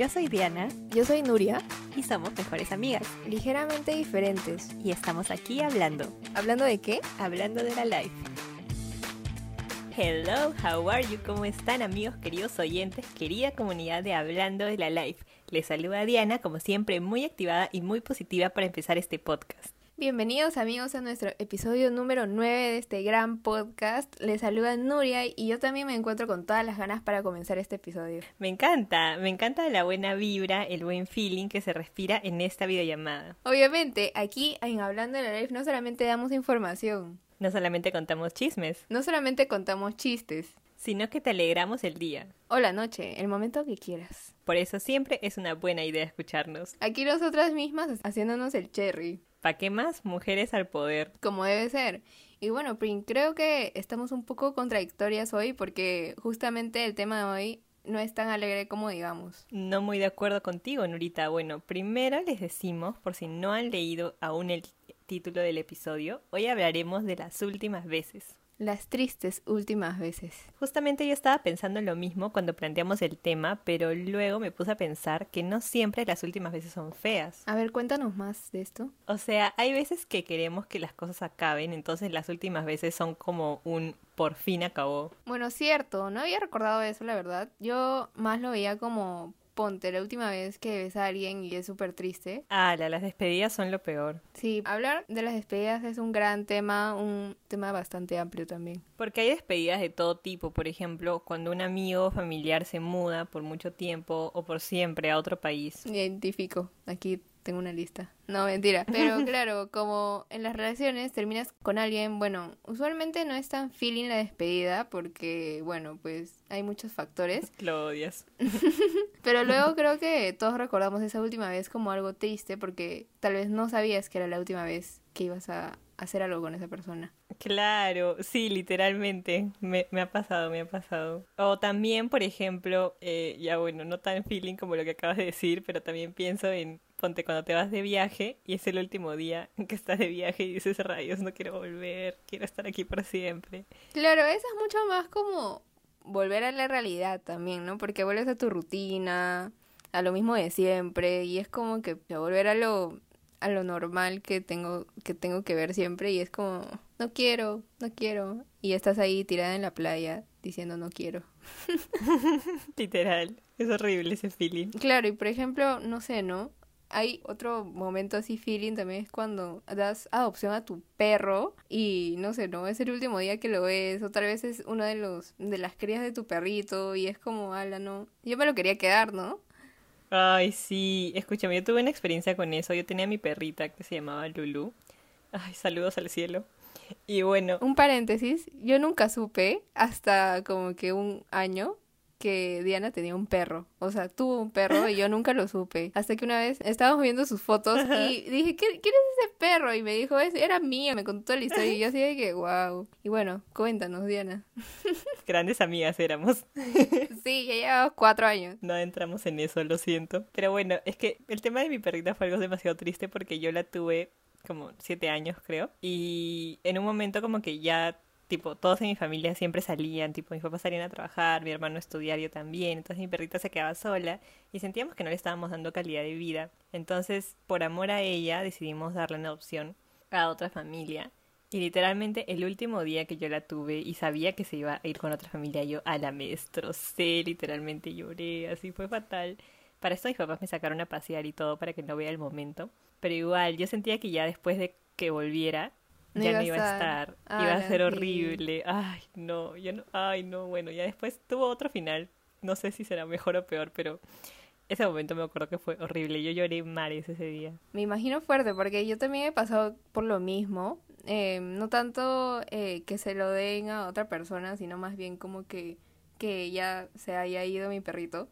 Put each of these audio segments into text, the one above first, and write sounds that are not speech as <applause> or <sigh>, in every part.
Yo soy Diana Yo soy Nuria, y somos mejores amigas. ligeramente diferentes. Y estamos aquí hablando, ¿Hablando de qué? hablando de la life. Hello, how are you? ¿Cómo están amigos, queridos oyentes, querida comunidad de Hablando de la Life? Les saluda Diana, como siempre, muy activada y muy positiva para empezar este podcast. Bienvenidos amigos a nuestro episodio número 9 de este gran podcast. Les saluda Nuria y yo también me encuentro con todas las ganas para comenzar este episodio. Me encanta, me encanta la buena vibra, el buen feeling que se respira en esta videollamada. Obviamente, aquí en Hablando de la Life no solamente damos información, No solamente contamos chismes, no solamente contamos chistes, sino que te alegramos el día. o la noche, el momento que quieras. Por eso siempre es una buena idea escucharnos. Aquí nosotras mismas haciéndonos el cherry. ¿Pa' qué más? Mujeres al poder. como debe ser. Y bueno, Prin, creo que estamos un poco contradictorias hoy porque justamente el tema de hoy no es tan alegre como digamos. No muy de acuerdo contigo, Nurita. Bueno, primero les decimos, por si no han leído aún el título del episodio, hoy hablaremos de las últimas veces. Las tristes últimas veces. Justamente yo estaba pensando en lo mismo cuando planteamos el tema, pero luego me puse a pensar que no siempre las últimas veces son feas. A ver, cuéntanos más de esto. O sea, hay veces que queremos que las cosas acaben, entonces las últimas veces son como un por fin acabó. Bueno, cierto, no había recordado eso, la verdad. Yo más lo veía como, ponte, la última vez que ves a alguien y es súper triste. Ah, la- las despedidas son lo peor. Sí, hablar de las despedidas es un gran tema, un tema bastante amplio también. Porque hay despedidas de todo tipo, por ejemplo, cuando un amigo o familiar se muda por mucho tiempo o por siempre a otro país. Me identifico. Aquí tengo una lista. No, mentira. Pero <laughs> claro, como en las relaciones terminas con alguien, bueno, usualmente no es tan feeling la despedida porque, bueno, pues hay muchos factores. <laughs> Lo odias. <laughs> Pero luego creo que todos recordamos esa última vez como algo triste porque tal vez no sabías que era la última vez que ibas a hacer algo con esa persona. Claro, sí, literalmente. Me, me ha pasado, me ha pasado. O también, por ejemplo, eh, ya bueno, no tan feeling como lo que acabas de decir, pero también pienso en, ponte cuando te vas de viaje y es el último día que estás de viaje y dices, rayos, no quiero volver, quiero estar aquí por siempre. Claro, eso es mucho más como volver a la realidad también, ¿no? Porque vuelves a tu rutina, a lo mismo de siempre, y es como que volver a lo, a lo normal que tengo, que tengo que ver siempre, y es como, no quiero, no quiero, y estás ahí tirada en la playa diciendo no quiero. <laughs> Literal, es horrible ese feeling. Claro, y por ejemplo, no sé, ¿no? Hay otro momento así feeling también es cuando das adopción a tu perro y no sé, ¿no? Es el último día que lo ves, otra vez es uno de los de las crías de tu perrito y es como, ala, no. Yo me lo quería quedar, ¿no? Ay, sí, escúchame, yo tuve una experiencia con eso. Yo tenía mi perrita que se llamaba Lulu. Ay, saludos al cielo. Y bueno, Un paréntesis, yo nunca supe hasta como que un año que Diana tenía un perro. O sea, tuvo un perro y yo nunca lo supe. Hasta que una vez estábamos viendo sus fotos y dije, ¿qué, quién es ese perro? Y me dijo, "Es- era mío. Me contó la historia y yo así de que, wow. Y bueno, cuéntanos, Diana. <laughs> grandes amigas éramos. <laughs> Sí, ya llevamos cuatro años. No entramos en eso, lo siento. Pero bueno, es que el tema de mi perrita fue algo demasiado triste porque yo la tuve como siete años, creo. Y en un momento como que ya, tipo, todos en mi familia siempre salían, tipo, mis papás salían a trabajar, mi hermano a estudiar, yo también. Entonces mi perrita se quedaba sola y sentíamos que no le estábamos dando calidad de vida. Entonces, por amor a ella, decidimos darle una adopción a otra familia. Y literalmente el último día que yo la tuve y sabía que se iba a ir con otra familia, yo a la me destrocé, literalmente lloré, así fue fatal. Para esto mis papás me sacaron a pasear y todo para que no vea el momento. Pero igual, yo sentía que ya después de que volviera, No ya iba no a iba a estar. Iba a Ala, ser sí. horrible. Ay, no, yo no, ay, no, bueno, ya después tuvo otro final. No sé si será mejor o peor, pero ese momento me acuerdo que fue horrible. Yo lloré mares ese día. Me imagino fuerte porque yo también he pasado por lo mismo. Eh, no tanto eh, que se lo den a otra persona, sino más bien como que, que ya se haya ido mi perrito.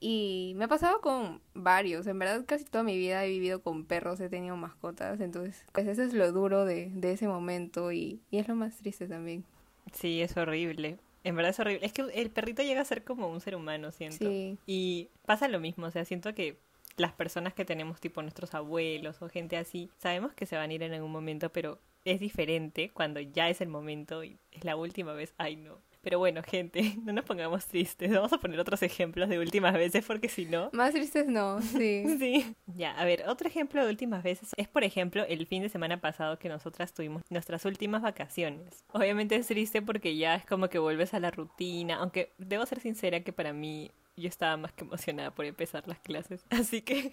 Y me ha pasado con varios. En verdad, casi toda mi vida he vivido con perros, he tenido mascotas. Entonces, pues eso es lo duro de, de ese momento y, y es lo más triste también. Sí, es horrible. En verdad es horrible. Es que el perrito llega a ser como un ser humano, siento. Sí. Y pasa lo mismo, o sea, siento que las personas que tenemos, tipo nuestros abuelos o gente así, sabemos que se van a ir en algún momento, pero es diferente cuando ya es el momento y es la última vez. Ay, no. Pero bueno, gente, <laughs> no nos pongamos tristes. Vamos a poner otros ejemplos de últimas veces porque si no... Más tristes no, sí. <laughs> Sí. Ya, a ver, otro ejemplo de últimas veces es, por ejemplo, el fin de semana pasado que nosotras tuvimos nuestras últimas vacaciones. Obviamente es triste porque ya es como que vuelves a la rutina, aunque debo ser sincera que para mí yo estaba más que emocionada por empezar las clases. <laughs> Así que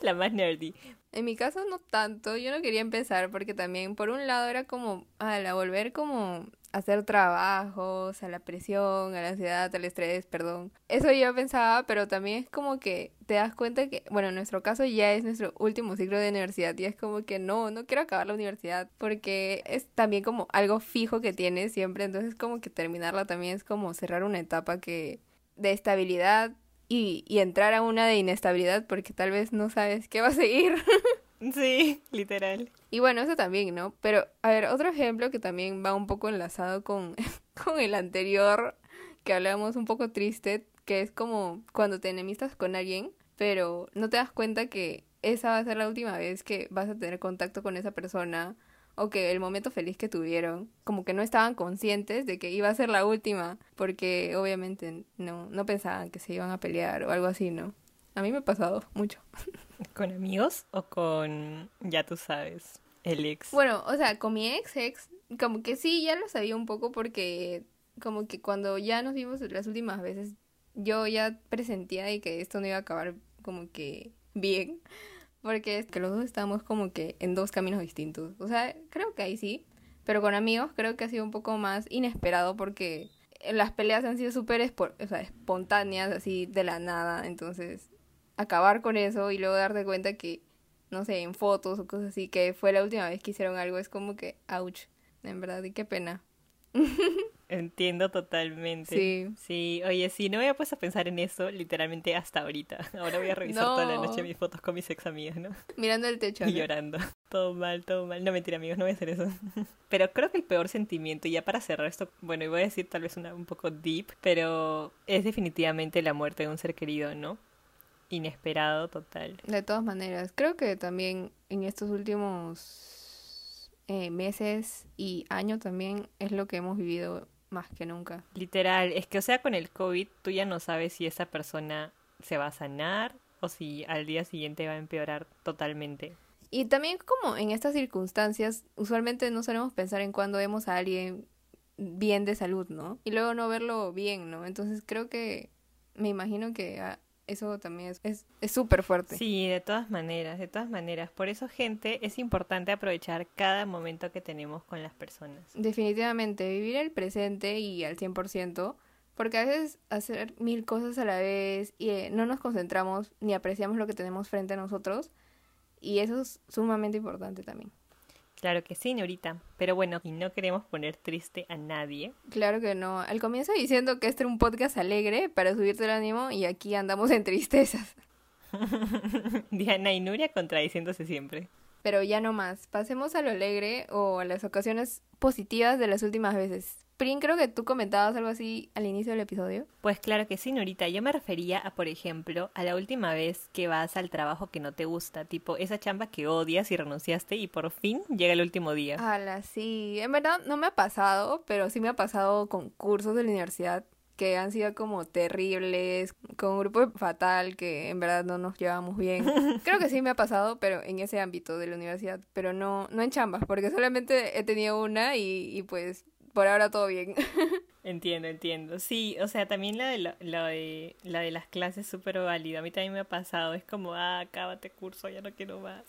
la más nerdy. En mi caso no tanto, yo no quería empezar porque también por un lado era como a la volver como hacer trabajos, a la presión, a la ansiedad, al estrés, perdón. Eso yo pensaba, pero también es como que te das cuenta que, bueno, en nuestro caso ya es nuestro último ciclo de universidad y es como que no, no quiero acabar la universidad porque es también como algo fijo que tienes siempre, entonces como que terminarla también es como cerrar una etapa que de estabilidad y, y entrar a una de inestabilidad porque tal vez no sabes qué va a seguir. <laughs> Sí, <laughs> literal. Y bueno, eso también, ¿no? Pero, a ver, otro ejemplo que también va un poco enlazado con, <laughs> con el anterior, que hablábamos un poco triste, que es como cuando te enemistas con alguien, pero no te das cuenta que esa va a ser la última vez que vas a tener contacto con esa persona o que el momento feliz que tuvieron, como que no estaban conscientes de que iba a ser la última, porque obviamente no, no pensaban que se iban a pelear o algo así, ¿no? A mí me ha pasado mucho. ¿Con amigos o con, ya tú sabes, el ex? Bueno, o sea, con mi ex ex, como que sí, ya lo sabía un poco porque como que cuando ya nos vimos las últimas veces, yo ya presentía de que esto no iba a acabar como que bien, porque es que los dos estábamos como que en dos caminos distintos. O sea, creo que ahí sí, pero con amigos creo que ha sido un poco más inesperado porque las peleas han sido súper o sea, espontáneas, así de la nada, entonces acabar con eso y luego darte cuenta que, no sé, en fotos o cosas así, que fue la última vez que hicieron algo, es como que, ouch, en verdad, y qué pena. <laughs> Entiendo totalmente. Sí. Sí, oye, sí, no me había puesto a pensar en eso literalmente hasta ahorita. <laughs> Ahora voy a revisar toda la noche mis fotos con mis ex amigas, ¿no? Mirando el techo. Y llorando. <laughs> Todo mal, todo mal. No, mentira, amigos, no voy a hacer eso. Pero creo que el peor sentimiento, y ya para cerrar esto, bueno, y voy a decir tal vez una, un poco deep, pero es definitivamente la muerte de un ser querido, ¿no? Inesperado, total. De todas maneras, creo que también en estos últimos eh, meses y años también es lo que hemos vivido más que nunca. Literal, es que o sea, con el COVID tú ya no sabes si esa persona se va a sanar o si al día siguiente va a empeorar totalmente. Y también como en estas circunstancias, usualmente no solemos pensar en cuando vemos a alguien bien de salud, ¿no? Y luego no verlo bien, ¿no? Entonces creo que me imagino que eso también es súper fuerte. Sí, de todas maneras, de todas maneras. Por eso, gente, es importante aprovechar cada momento que tenemos con las personas. Definitivamente, vivir el presente y al 100%, porque a veces hacer mil cosas a la vez y eh, no nos concentramos ni apreciamos lo que tenemos frente a nosotros. Y eso es sumamente importante también. Claro que sí, señorita. Pero bueno, y no queremos poner triste a nadie. Claro que no. Al comienzo diciendo que este era un podcast alegre para subirte el ánimo y aquí andamos en tristezas. <laughs> Diana y Nuria contradiciéndose siempre. Pero ya no más. Pasemos a lo alegre o a las ocasiones positivas de las últimas veces. Prin, creo que tú comentabas algo así al inicio del episodio. Pues claro que sí, Norita. Yo me refería a, por ejemplo, a la última vez que vas al trabajo que no te gusta, tipo esa chamba que odias y renunciaste y por fin llega el último día. Ala, sí. En verdad no me ha pasado, pero sí me ha pasado con cursos de la universidad que han sido como terribles, con un grupo fatal que en verdad no nos llevamos bien. <laughs> Creo que sí me ha pasado, pero en ese ámbito de la universidad, pero no, no en chambas, porque solamente he tenido una y, y pues por ahora todo bien. <laughs> Entiendo, entiendo. Sí, o sea, también la de, la, de, la de las clases súper válido. A mí también me ha pasado. Es como, ah, acábate curso, ya no quiero más.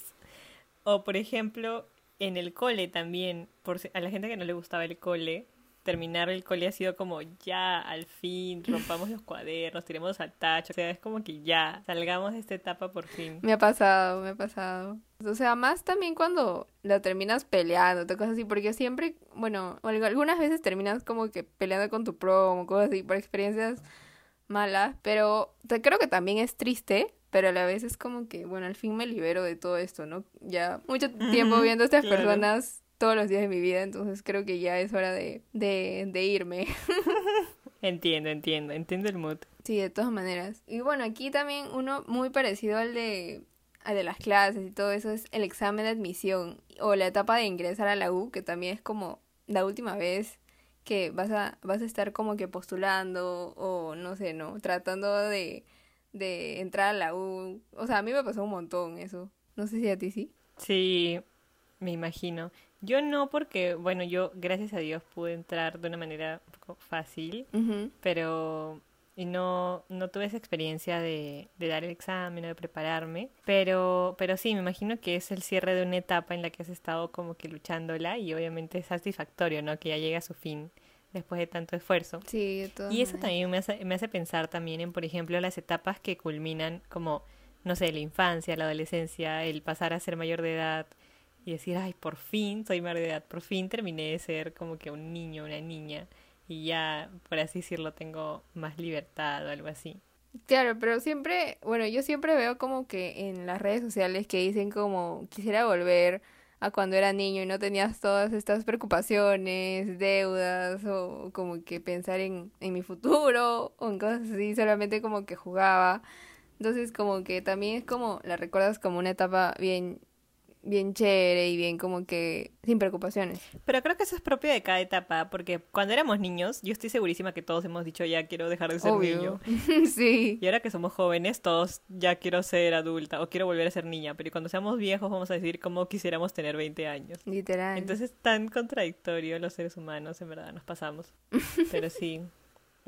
O, por ejemplo, en el cole también, por a la gente que no le gustaba el cole, terminar el cole ha sido como ya, al fin, rompamos los cuadernos, tiremos al tacho. O sea, es como que ya, salgamos de esta etapa por fin. Me ha pasado, me ha pasado. O sea, más también cuando lo terminas peleando, cosas así, porque siempre, bueno, algunas veces terminas como que peleando con tu promo, cosas así, por experiencias malas, pero creo que también es triste, pero a la vez es como que, bueno, al fin me libero de todo esto, ¿no? Ya mucho tiempo viendo a estas personas todos los días de mi vida, entonces creo que ya es hora de, de, irme. <laughs> entiendo, entiendo, entiendo el mood. Sí, de todas maneras. Y bueno, aquí también uno muy parecido al de, al de las clases y todo eso es el examen de admisión o la etapa de ingresar a la U, que también es como la última vez que vas a, vas a estar como que postulando o no sé, ¿no? Tratando de, de entrar a la U. O sea, a mí me pasó un montón eso. No sé si a ti sí. Sí, me imagino. Yo no porque, bueno, yo gracias a Dios pude entrar de una manera un poco fácil, pero y no, no tuve esa experiencia de, de dar el examen o de prepararme. Pero, pero sí, me imagino que es el cierre de una etapa en la que has estado como que luchándola y obviamente es satisfactorio, ¿no? Que ya llega a su fin después de tanto esfuerzo. Sí, de todas Y eso maneras. también me hace, me hace pensar también en, por ejemplo, las etapas que culminan como, no sé, la infancia, la adolescencia, el pasar a ser mayor de edad y decir, ay, por fin soy mayor de edad, por fin terminé de ser como que un niño, una niña y ya, por así decirlo, tengo más libertad o algo así. Claro, pero siempre, bueno, yo siempre veo como que en las redes sociales que dicen como quisiera volver a cuando era niño y no tenías todas estas preocupaciones, deudas o como que pensar en, en mi futuro o en cosas así, solamente como que jugaba. Entonces como que también es como, la recuerdas como una etapa bien, bien chévere y bien como que sin preocupaciones. Pero creo que eso es propio de cada etapa, porque cuando éramos niños, yo estoy segurísima que todos hemos dicho ya quiero dejar de ser niño. <laughs> Sí. Y ahora que somos jóvenes, todos ya quiero ser adulta o quiero volver a ser niña, pero cuando seamos viejos vamos a decir cómo quisiéramos tener 20 años. Literal. Entonces es tan contradictorio los seres humanos, en verdad, nos pasamos. <laughs> Pero sí,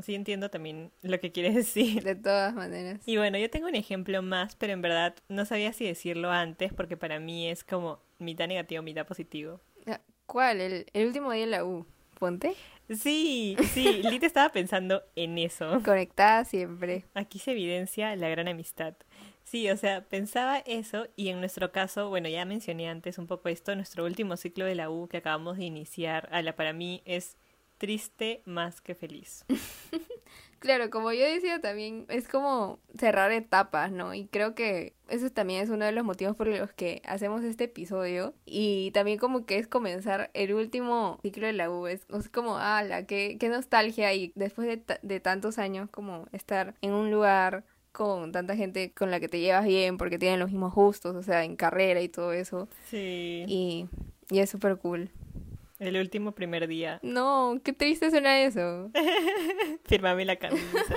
sí entiendo también lo que quieres <laughs> decir. De todas maneras. Y bueno, yo tengo un ejemplo más, pero en verdad no sabía si decirlo antes porque para mí es como mitad negativo, mitad positivo. Ah, ¿Cuál? El, el último día en la U. Ponte. Sí, sí, <laughs> Lita estaba pensando en eso. Conectada siempre. Aquí se evidencia la gran amistad. Sí, o sea, pensaba eso y en nuestro caso, bueno, ya mencioné antes un poco esto, nuestro último ciclo de la U que acabamos de iniciar, ala, para mí es triste más que feliz. <laughs> Claro, como yo decía también, es como cerrar etapas, ¿no? Y creo que eso también es uno de los motivos por los que hacemos este episodio. Y también como que es comenzar el último ciclo de la U. Es, es como, ala, qué, qué nostalgia. Y después de, de tantos años, como estar en un lugar con tanta gente con la que te llevas bien porque tienen los mismos gustos, o sea, en carrera y todo eso. Sí, Y, y es súper cool. El último primer día. <laughs> No, qué triste suena eso. <laughs> Firmame la camisa. <laughs>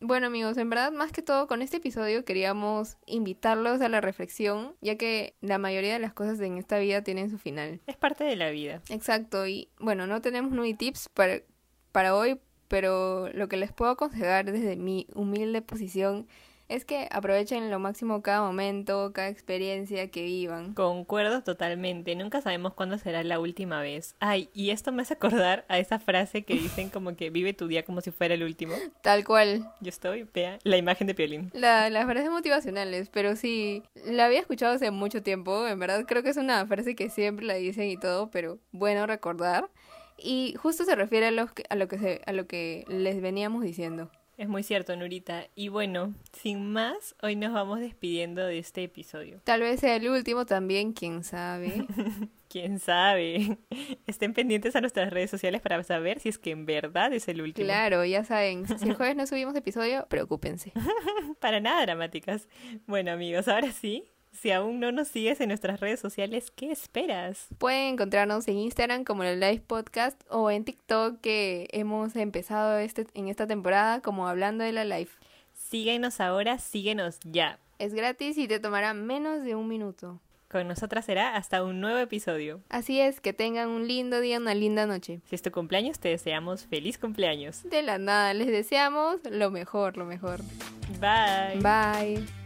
Bueno amigos, en verdad más que todo con este episodio queríamos invitarlos a la reflexión, ya que la mayoría de las cosas en esta vida tienen su final. Es parte de la vida. Exacto, y bueno, no tenemos nueve tips para, para hoy, pero lo que les puedo aconsejar desde mi humilde posición es que aprovechen lo máximo cada momento, cada experiencia que vivan. Concuerdo totalmente. Nunca sabemos cuándo será la última vez. Ay, y esto me hace acordar a esa frase que dicen como que vive tu día como si fuera el último. Tal cual. Yo estoy, vea, la imagen de Piolín. La, las frases motivacionales, pero sí, la había escuchado hace mucho tiempo, en verdad creo que es una frase que siempre la dicen y todo, pero bueno recordar. Y justo se refiere a, los que- a, lo, que se, a lo que les veníamos diciendo. Es muy cierto, Nurita. Y bueno, sin más, hoy nos vamos despidiendo de este episodio. Tal vez sea el último también, quién sabe. <laughs> ¿Quién sabe? Estén pendientes a nuestras redes sociales para saber si es que en verdad es el último. claro, ya saben, <laughs> si el jueves no subimos episodio, preocúpense. Para nada dramáticas. Bueno, amigos, ahora sí. Si aún no nos sigues en nuestras redes sociales, ¿qué esperas? Pueden encontrarnos en Instagram como el Live Podcast o en TikTok que hemos empezado este, en esta temporada como hablando de la live. Síguenos ahora, síguenos ya. Es gratis y te tomará menos de un minuto. Con nosotras será hasta un nuevo episodio. Así es, que tengan un lindo día, una linda noche. Si es tu cumpleaños, te deseamos feliz cumpleaños. De la nada, les deseamos lo mejor, lo mejor. Bye. Bye.